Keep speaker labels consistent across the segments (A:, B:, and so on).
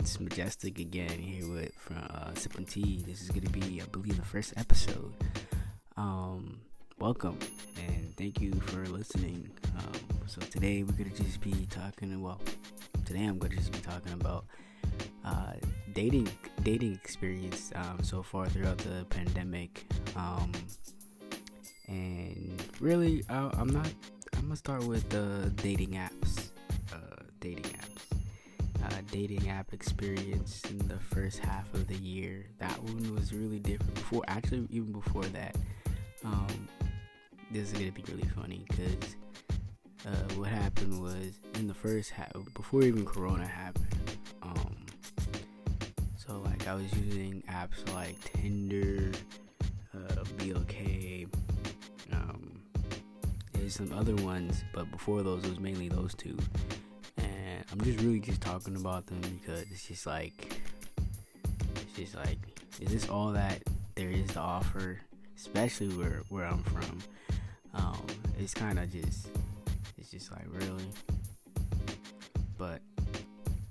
A: it's Majestic again here with from uh, Sipping Tea. This is gonna be, I believe, the first episode. Um, welcome and thank you for listening. Um, so today we're gonna just be talking. Well, today I'm gonna just be talking about uh, dating dating experience um, so far throughout the pandemic. Um, and really, I, I'm not. I'm gonna start with the dating apps. Uh, dating apps dating app experience in the first half of the year. That one was really different. Before, actually, even before that, um, this is gonna be really funny because uh, what happened was in the first half, before even Corona happened. Um, so like I was using apps like Tinder, uh, BLK. Um, there's some other ones, but before those, it was mainly those two. I'm just really just talking about them because it's just like it's just like is this all that there is to offer, especially where where I'm from. Um, it's kind of just it's just like really, but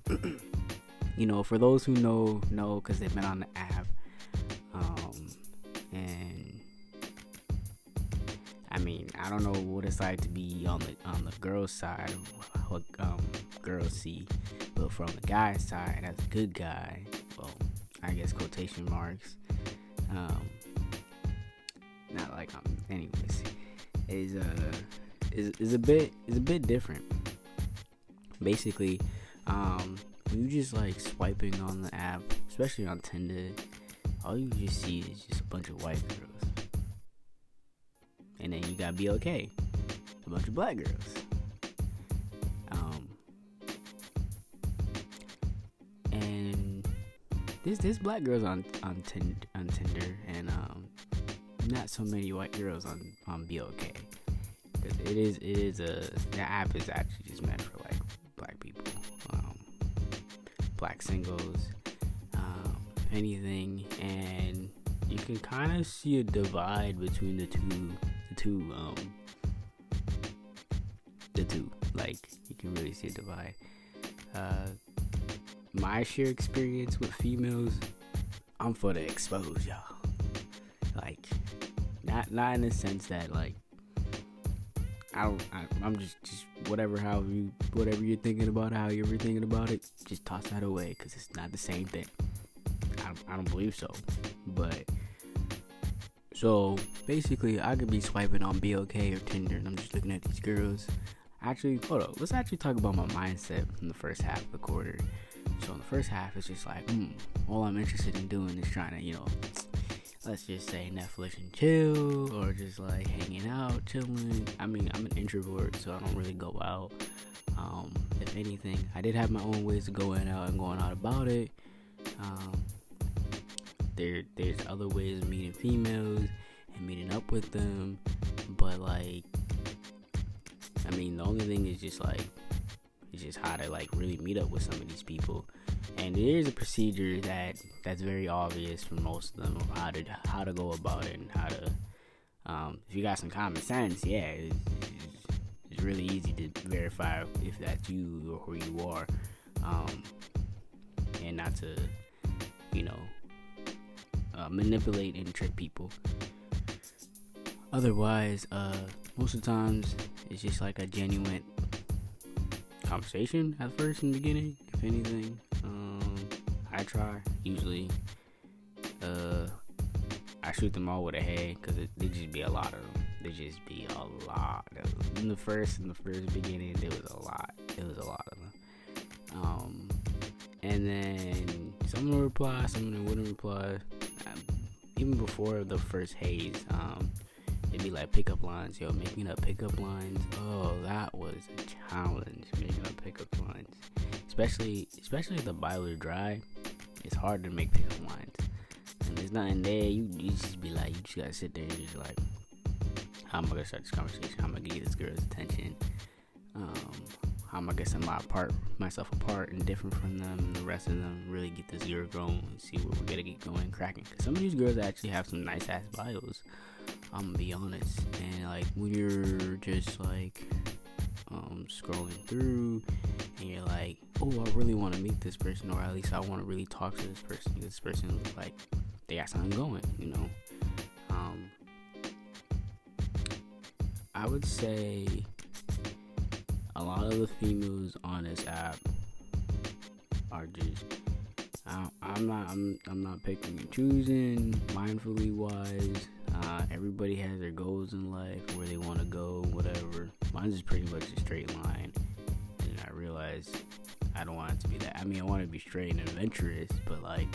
A: you know, for those who know know because they've been on the app, um, and I mean, I don't know what it's like to be on the on the girls' side, um, girls see, but from the guy's side, as a good guy, well, I guess quotation marks, um, not like um, anyways, is uh is is a bit is a bit different. Basically, um, you just like swiping on the app, especially on Tinder, all you just see is just a bunch of white girls. And then you gotta be okay, a bunch of black girls. There's there's black girls on on, Tinder, on Tinder, and um, not so many white girls on on BLK. Because it is it is a the app is actually just meant for like black people, um, black singles, um, anything, and you can kind of see a divide between the two the two um the two. Like you can really see a divide. Uh my sheer experience with females i'm for the expose y'all like not not in the sense that like I don't I, i'm just just whatever how you whatever you're thinking about how you're thinking about it just toss that away because it's not the same thing I, I don't believe so but so basically, I could be swiping on BLK or Tinder, and I'm just looking at these girls. Actually, hold up. Let's actually talk about my mindset in the first half of the quarter. So in the first half, it's just like, hmm, all I'm interested in doing is trying to, you know, let's just say Netflix and chill, or just like hanging out, chilling. I mean, I'm an introvert, so I don't really go out. Um, if anything, I did have my own ways of going out and going out about it. Um, there there's other ways of meeting females and meeting up with them but like i mean the only thing is just like it's just how to like really meet up with some of these people and there's a procedure that that's very obvious for most of them of how to how to go about it and how to um, if you got some common sense yeah it's, it's really easy to verify if that's you or who you are um, and not to you know uh, manipulate and trick people. Otherwise, uh, most of the times it's just like a genuine conversation at first in the beginning. If anything, um, I try usually. Uh, I shoot them all with a head because there just be a lot of them. There just be a lot. In the first, in the first beginning, there was a lot. There was a lot of them. Um, and then some will reply, some of them wouldn't reply even before the first haze, um, be like pickup lines. Yo, making up pickup lines. Oh, that was a challenge. Making up pickup lines, especially especially if the Bible dry. It's hard to make pickup lines, and there's nothing there. You, you just be like, you just gotta sit there and just like, how am I gonna start this conversation? How am I gonna get this girl's attention? Um, how am I gonna set my apart myself apart and different from them and the rest of them? Really get this girl going and see where we're gonna get going cracking. Cause some of these girls actually have some nice ass bios. I'm gonna be honest. And like when you're just like um, scrolling through, and you're like, oh, I really want to meet this person, or at least I want to really talk to this person. This person like they got something going, you know. Um, I would say a lot of the females on this app are just I, am not I'm, I'm not picking and choosing mindfully wise everybody has their goals in life where they want to go whatever. Mine's is pretty much a straight line. And i realize i don't want it to be that. I mean i want to be straight and adventurous but like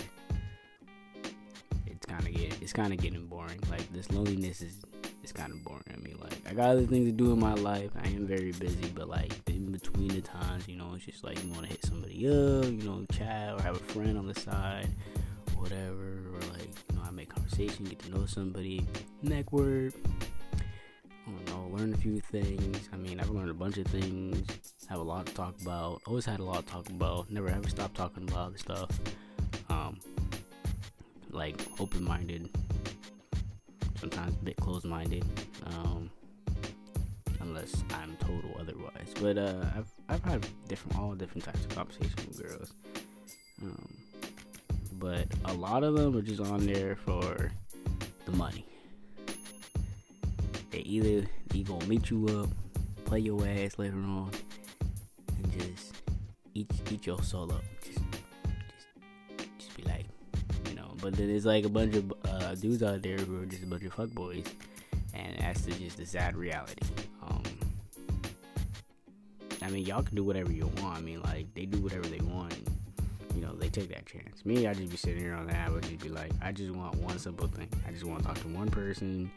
A: it's kind of get it's kind of getting boring. Like this loneliness is it's kind of boring I mean, Like, I got other things to do in my life. I am very busy, but like in between the times, you know, it's just like you want to hit somebody up, you know, chat or have a friend on the side, whatever, or like make conversation, get to know somebody, network. I don't know, learn a few things. I mean, I've learned a bunch of things. Have a lot to talk about. Always had a lot to talk about. Never ever stopped talking about the stuff. Um, like open-minded sometimes a bit closed minded, um, unless I'm total otherwise. But uh, I've I've had different all different types of conversations with girls, um, but a lot of them are just on there for the money. They either they gonna meet you up, play your ass later on, and just eat eat your soul up. Just just just be like, you know. But then there's like a bunch of uh, dudes out there who are just a bunch of fuckboys, and that's the, just the sad reality. Um, I mean, y'all can do whatever you want. I mean, like they do whatever they want. Take that chance. Me, I just be sitting here on the app, and just be like, I just want one simple thing. I just want to talk to one person,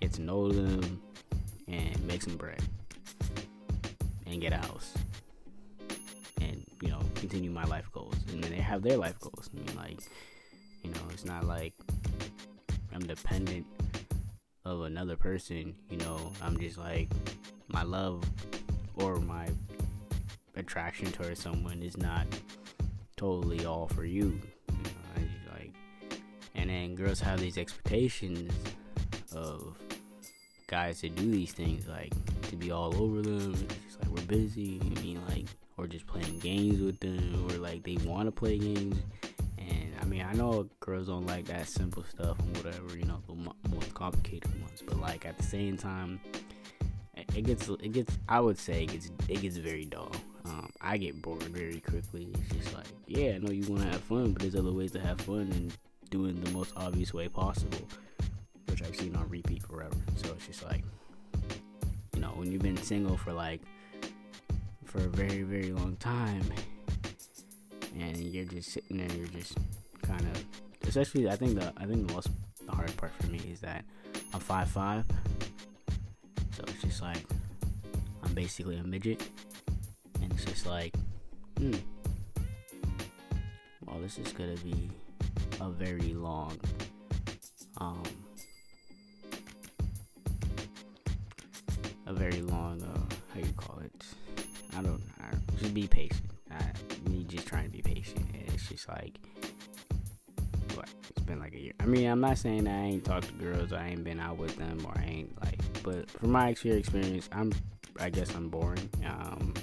A: get to know them, and make some bread, and get a house, and you know, continue my life goals. And then they have their life goals. I mean, like, you know, it's not like I'm dependent of another person, you know, I'm just like my love or my attraction towards someone is not totally all for you. you know, like, and then girls have these expectations of guys to do these things, like to be all over them. It's just like we're busy. I mean, like, or just playing games with them, or like they want to play games And I mean, I know girls don't like that simple stuff and whatever, you know, the more complicated ones. But like at the same time, it gets, it gets. I would say it gets, it gets very dull. Um, I get bored very quickly. It's just like, yeah, I know you want to have fun, but there's other ways to have fun and doing the most obvious way possible, which I've seen on repeat forever. So it's just like, you know, when you've been single for like for a very, very long time, and you're just sitting there, you're just kind of, especially I think the I think the most the hard part for me is that I'm five five, so it's just like I'm basically a midget, just like, hmm, well this is gonna be a very long, um, a very long uh, how you call it? I don't, I, just be patient. I, me just trying to be patient. And it's just like what? It's been like a year. I mean, I'm not saying I ain't talked to girls, I ain't been out with them, or I ain't like. But from my experience, I'm. I guess I'm boring. Um,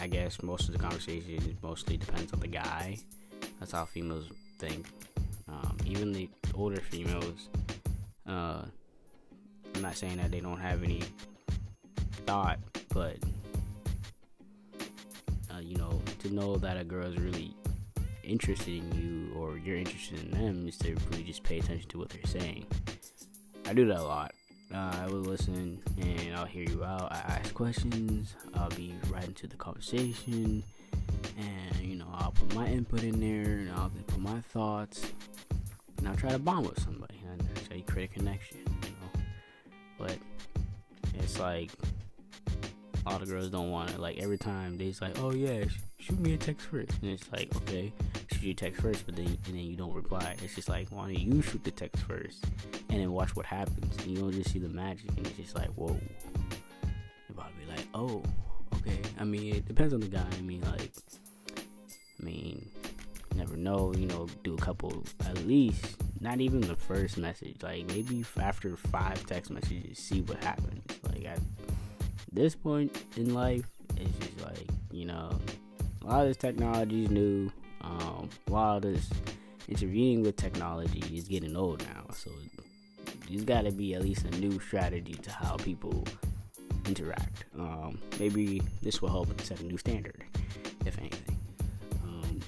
A: I guess most of the conversation mostly depends on the guy. That's how females think. Um, even the older females. Uh, I'm not saying that they don't have any thought, but uh, you know, to know that a girl is really interested in you or you're interested in them is to really just pay attention to what they're saying. I do that a lot. Uh, I will listen and I'll hear you out. I ask questions. I'll be right into the conversation, and you know I'll put my input in there, and I'll put my thoughts, and I'll try to bond with somebody and so you create a connection. You know, but it's like all the girls don't want it. Like every time they just like, oh yeah, sh- shoot me a text first, and it's like, okay, shoot you text first, but then and then you don't reply. It's just like, why don't you shoot the text first, and then watch what happens, and you don't just see the magic, and it's just like, whoa. You're about to be like, oh, okay. I mean, it depends on the guy. I mean, like, I mean, never know. You know, do a couple at least. Not even the first message. Like maybe after five text messages, see what happens. Like at this point in life, it's just like you know, a lot of this technology is new. Um, of this intervening with technology is getting old now, so there's got to be at least a new strategy to how people interact. Um, maybe this will help set a new standard, if anything. Um,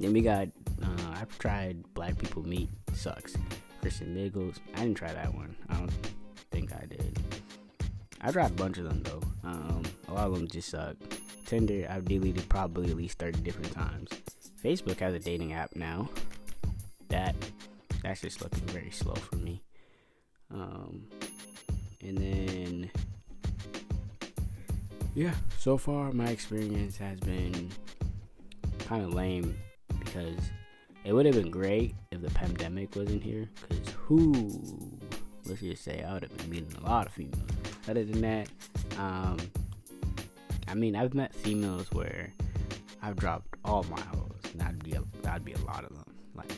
A: then we got uh, I've tried Black People Meet sucks. Christian Mingles. I didn't try that one. I don't think I did. I tried a bunch of them though. Um, a lot of them just suck. Tinder, I've deleted probably at least 30 different times. Facebook has a dating app now. That that's just looking very slow for me. Um, and then yeah, so far my experience has been kind of lame because it would have been great if the pandemic wasn't here. Because who, let's just say, I would have been meeting a lot of females. Other than that, um, I mean, I've met females where I've dropped all my and that'd be a, that'd be a lot of them. Like,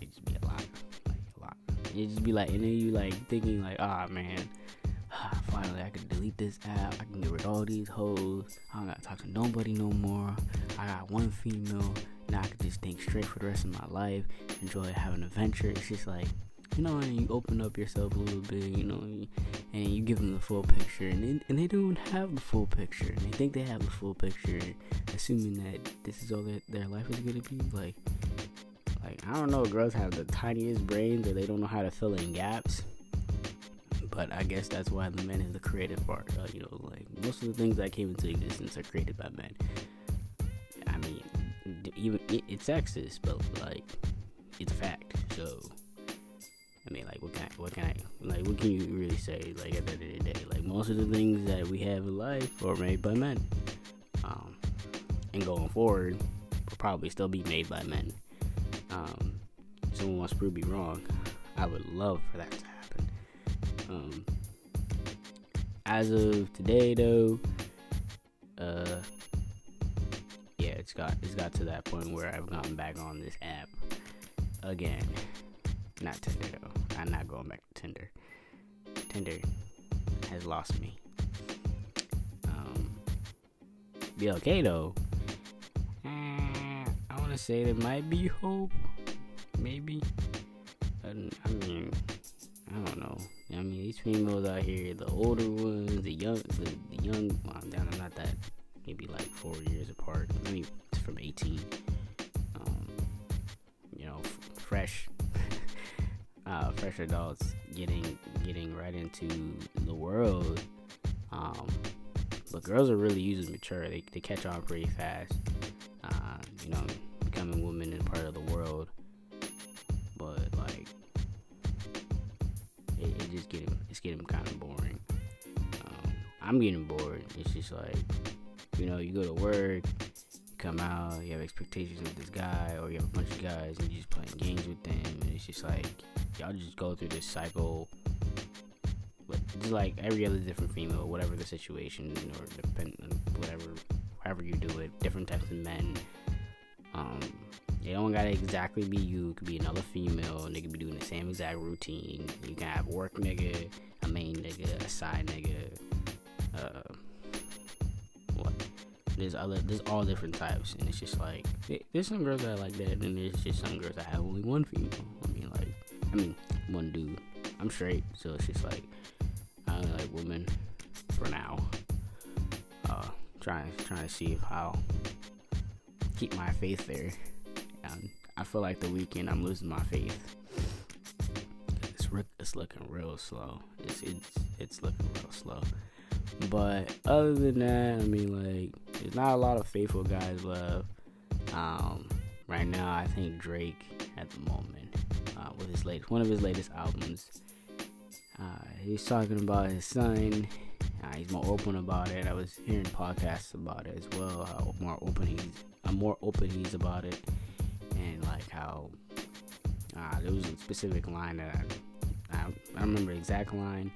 A: it'd just be a lot, like a lot. It'd just be like, and then you like thinking like, ah oh, man, finally I can delete this app. I can get rid of all these hoes. I don't gotta talk to nobody no more. I got one female. Now I can just think straight for the rest of my life. Enjoy having an adventure. It's just like you know, and you open up yourself a little bit, you know, and you give them the full picture, and they, and they don't have the full picture, and they think they have the full picture, assuming that this is all that their life is gonna be. Like, like I don't know, girls have the tiniest brains, or they don't know how to fill in gaps. But I guess that's why the men is the creative part. Uh, you know, like most of the things that came into existence are created by men. I mean, even it, it's sexist, but like it's a fact. So I mean, like, what can I, what can I, like, what can you really say? Like, at the end of the day, like, most of the things that we have in life are made by men. Um, and going forward, will probably still be made by men. Um, someone wants to prove me wrong. I would love for that to happen. Um, as of today, though, uh, yeah, it's got it's got to that point where I've gotten back on this app again. Not Tinder though. I'm not going back to Tinder. Tinder has lost me. Um, be okay though. Uh, I want to say there might be hope. Maybe. I mean, I don't know. I mean, these females out here, the older ones, the young, the, the young. Well, I'm not that. Maybe like four years apart. Maybe from 18. Um, you know, f- fresh fresh adults getting getting right into the world. Um, but girls are really usually mature. They, they catch on pretty fast. Uh, you know, becoming women in part of the world. But like, it, it just getting it's getting kind of boring. Um, I'm getting bored. It's just like, you know, you go to work, come out, you have expectations with this guy, or you have a bunch of guys and you're just playing games with them, and it's just like y'all just go through this cycle But just like every other different female, whatever the situation or depend whatever however you do it, different types of men. Um, they don't gotta exactly be you. It could be another female, and they could be doing the same exact routine. You can have work nigga, a main nigga, a side nigga. Uh? There's other, there's all different types, and it's just like there's some girls that are like that, and there's just some girls that have only one female. I mean, like I mean, one dude. I'm straight, so it's just like I only like women for now. Uh, trying trying to see if I'll keep my faith there. I feel like the weekend I'm losing my faith. It's it's looking real slow. It's it's it's looking real slow. But other than that, I mean, like, there's not a lot of faithful guys left. Um, right now, I think Drake at the moment uh, with his latest one of his latest albums. Uh, he's talking about his son. Uh, he's more open about it. I was hearing podcasts about it as well. How more open he's, uh, more open he's about it, and like how uh, there was a specific line that I, I, I remember exact line,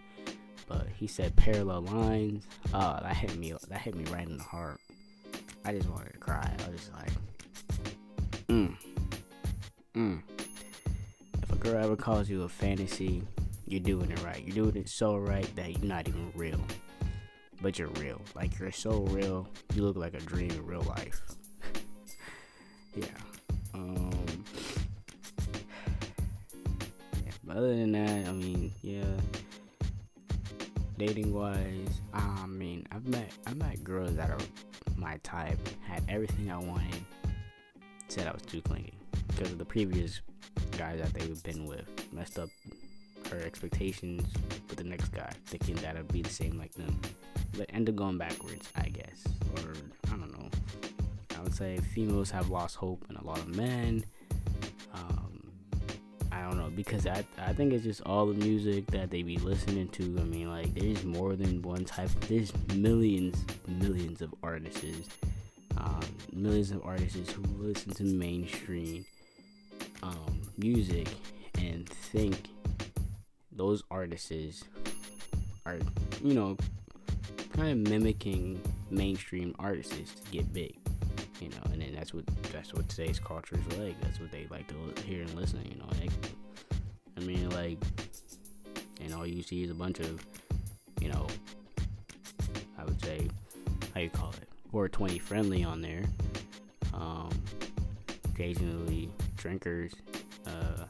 A: but he said parallel lines. Oh, that hit me. That hit me right in the heart. I just wanted to cry. I was just like, mm, mm If a girl ever calls you a fantasy, you're doing it right. You're doing it so right that you're not even real. but you're real. Like you're so real. You look like a dream in real life. yeah. Um. Yeah, but other than that, I mean, yeah. Dating wise, I mean, I've met I've met girls that are my type, had everything I wanted, said I was too clingy because of the previous guys that they've been with, messed up her expectations with the next guy, thinking that I'd be the same like them but end up going backwards, I guess. Or I don't know. I would say females have lost hope in a lot of men. Because I I think it's just all the music that they be listening to. I mean, like there's more than one type. There's millions, millions of artists, um, millions of artists who listen to mainstream um, music and think those artists are, you know, kind of mimicking mainstream artists to get big, you know, and then that's what that's what today's culture is like. That's what they like to hear and listen, you know. I mean, like, and all you see is a bunch of, you know, I would say, how you call it, or 20 friendly on there. Um, occasionally drinkers, uh,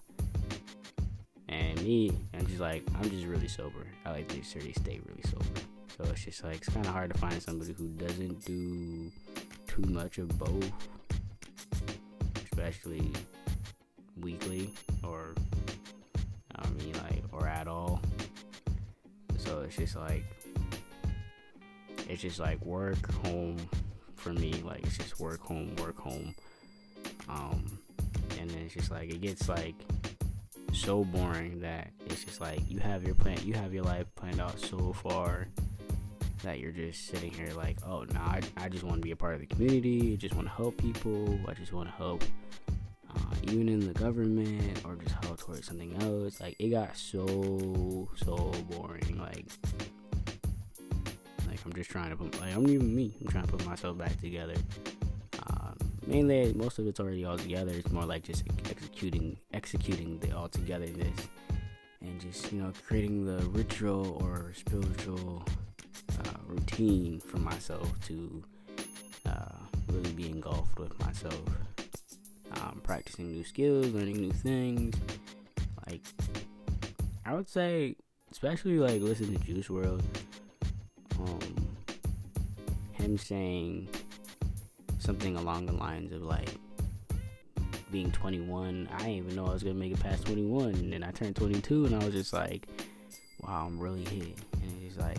A: and me, I'm just like, I'm just really sober. I like to stay really sober. So it's just like it's kind of hard to find somebody who doesn't do too much of both, especially weekly or or at all. So it's just like it's just like work home for me. Like it's just work home work home. Um, and then it's just like it gets like so boring that it's just like you have your plan you have your life planned out so far that you're just sitting here like, oh, no, nah, I, I just want to be a part of the community. I just want to help people. I just want to help, even in the government or just help towards something else. Like, it got so, so boring. Like, like I'm just trying to put, like, I'm even me. I'm trying to put myself back together. Um, mainly, most of it's already all together. It's more like just executing, executing the all togetherness and just you know creating the ritual or spiritual uh, routine for myself to uh, really be engulfed with myself. Um, practicing new skills, learning new things. Like, I would say, especially like listening to Juice WRLD, um, him saying something along the lines of like being 21. I didn't even know I was gonna make it past 21, and then I turned 22, and I was just like, wow, I'm really here. And he's like,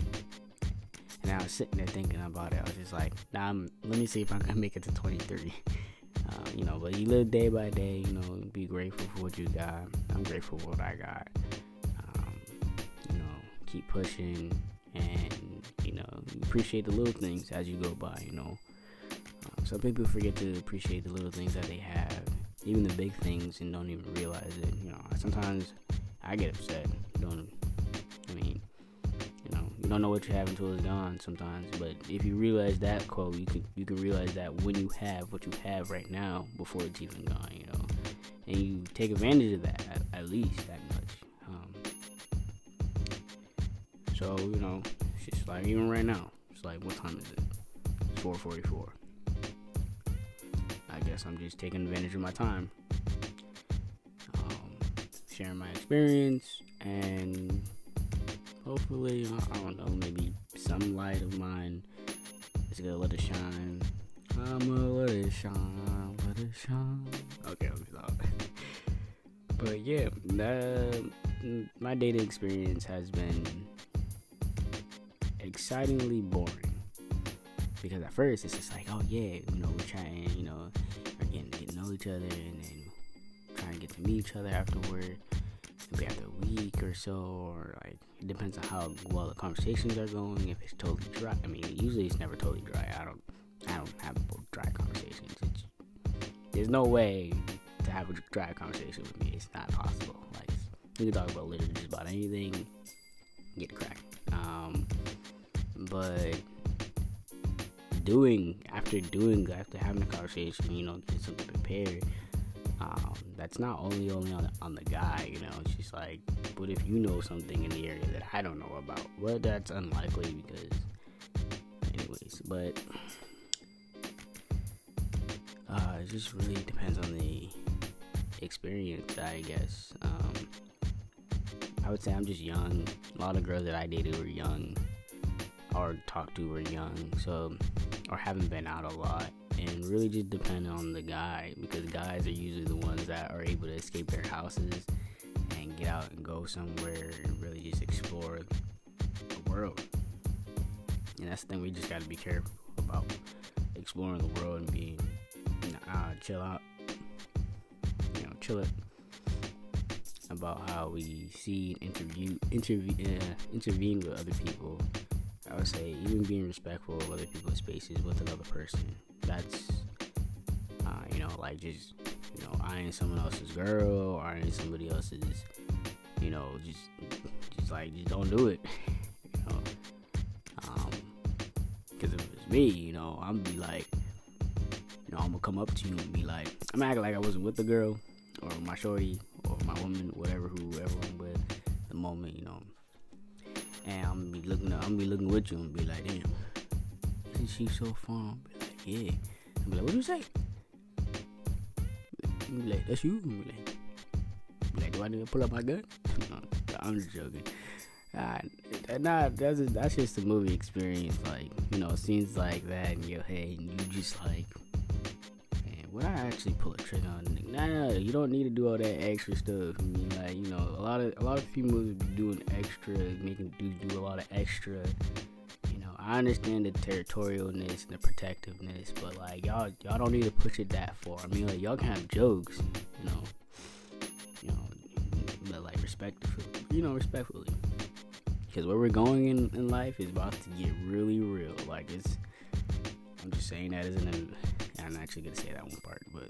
A: and I was sitting there thinking about it. I was just like, nah, I'm, let me see if I can make it to 23. Uh, you know, but you live day by day, you know, be grateful for what you got. I'm grateful for what I got. Um, you know, keep pushing and, you know, appreciate the little things as you go by, you know. Uh, some people forget to appreciate the little things that they have, even the big things, and don't even realize it. You know, sometimes I get upset. Don't, don't know what you have until it's gone sometimes. But if you realize that quote, you can you can realize that when you have what you have right now before it's even gone, you know, and you take advantage of that at, at least that much. Um, so you know, it's just like even right now, it's like what time is it? It's 4:44. I guess I'm just taking advantage of my time, um, sharing my experience and hopefully, I don't know, maybe some light of mine is gonna let it shine. I'm gonna let it shine, let it shine. Okay, let me stop. but yeah, that, my dating experience has been excitingly boring. Because at first it's just like, oh yeah, you know, we're trying, you know, we're getting to get to know each other and then trying to get to meet each other afterward after a week or so, or like it depends on how well the conversations are going. If it's totally dry, I mean, usually it's never totally dry. I don't, I don't have dry conversations. It's, there's no way to have a dry conversation with me. It's not possible. Like we can talk about literally just about anything. Get cracked. Um, but doing after doing after having a conversation, you know, get something prepared um, that's not only only on the, on the guy, you know. Just like, but if you know something in the area that I don't know about, well, that's unlikely because anyways, but uh, it just really depends on the experience, I guess. Um, I would say I'm just young. A lot of girls that I dated were young, or talked to were young, so or haven't been out a lot, and really just depend on the guy because guys are usually the ones that are able to escape their houses and get out and go somewhere and really just explore the world. And that's the thing we just got to be careful about exploring the world and being, uh, chill out, you know, chill it about how we see and interview, intervene, uh, intervene with other people. I would say even being respectful of other people's spaces with another person. That's, uh, you know, like just, you know, eyeing someone else's girl or eyeing somebody else's, you know, just, just like, just don't do it. you know, um, because if it's me, you know, I'm be like, you know, I'm gonna come up to you and be like, I'm acting like I wasn't with the girl or my shorty or my woman, whatever, whoever I'm with, the moment, you know. And I'm be looking, I'm be looking with you and be like, damn, isn't she so fun? Be like, yeah. I'm be like, what do you say? Be like, that's you. Be like, be like, do I need to pull up my gun? no, I'm just joking. Uh, nah, that's a, that's just a movie experience. Like you know, scenes like that in your head, and you just like, would I actually pull a trigger on? Nigga? Nah, nah, you don't need to do all that extra stuff. I mean, like you know, a lot of a lot of females doing extra, making do do a lot of extra. You know, I understand the territorialness and the protectiveness, but like y'all y'all don't need to push it that far. I mean, like y'all can have jokes, you know, you know, but like respectfully, you know, respectfully because where we're going in, in life is about to get really real. Like it's, I'm just saying that as an, I'm actually gonna say that one part, but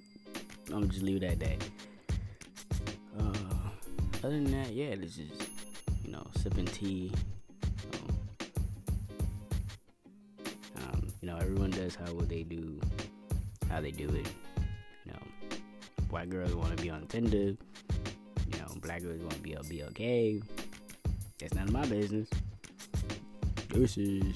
A: I'm gonna just leave it at that. Uh, other than that, yeah, this is, you know, sipping tea. Um, um, you know, everyone does how what they do, how they do it. You know, white girls want to be on Tinder. You know, black girls want to be on BLK. That's none of my business. Deuces.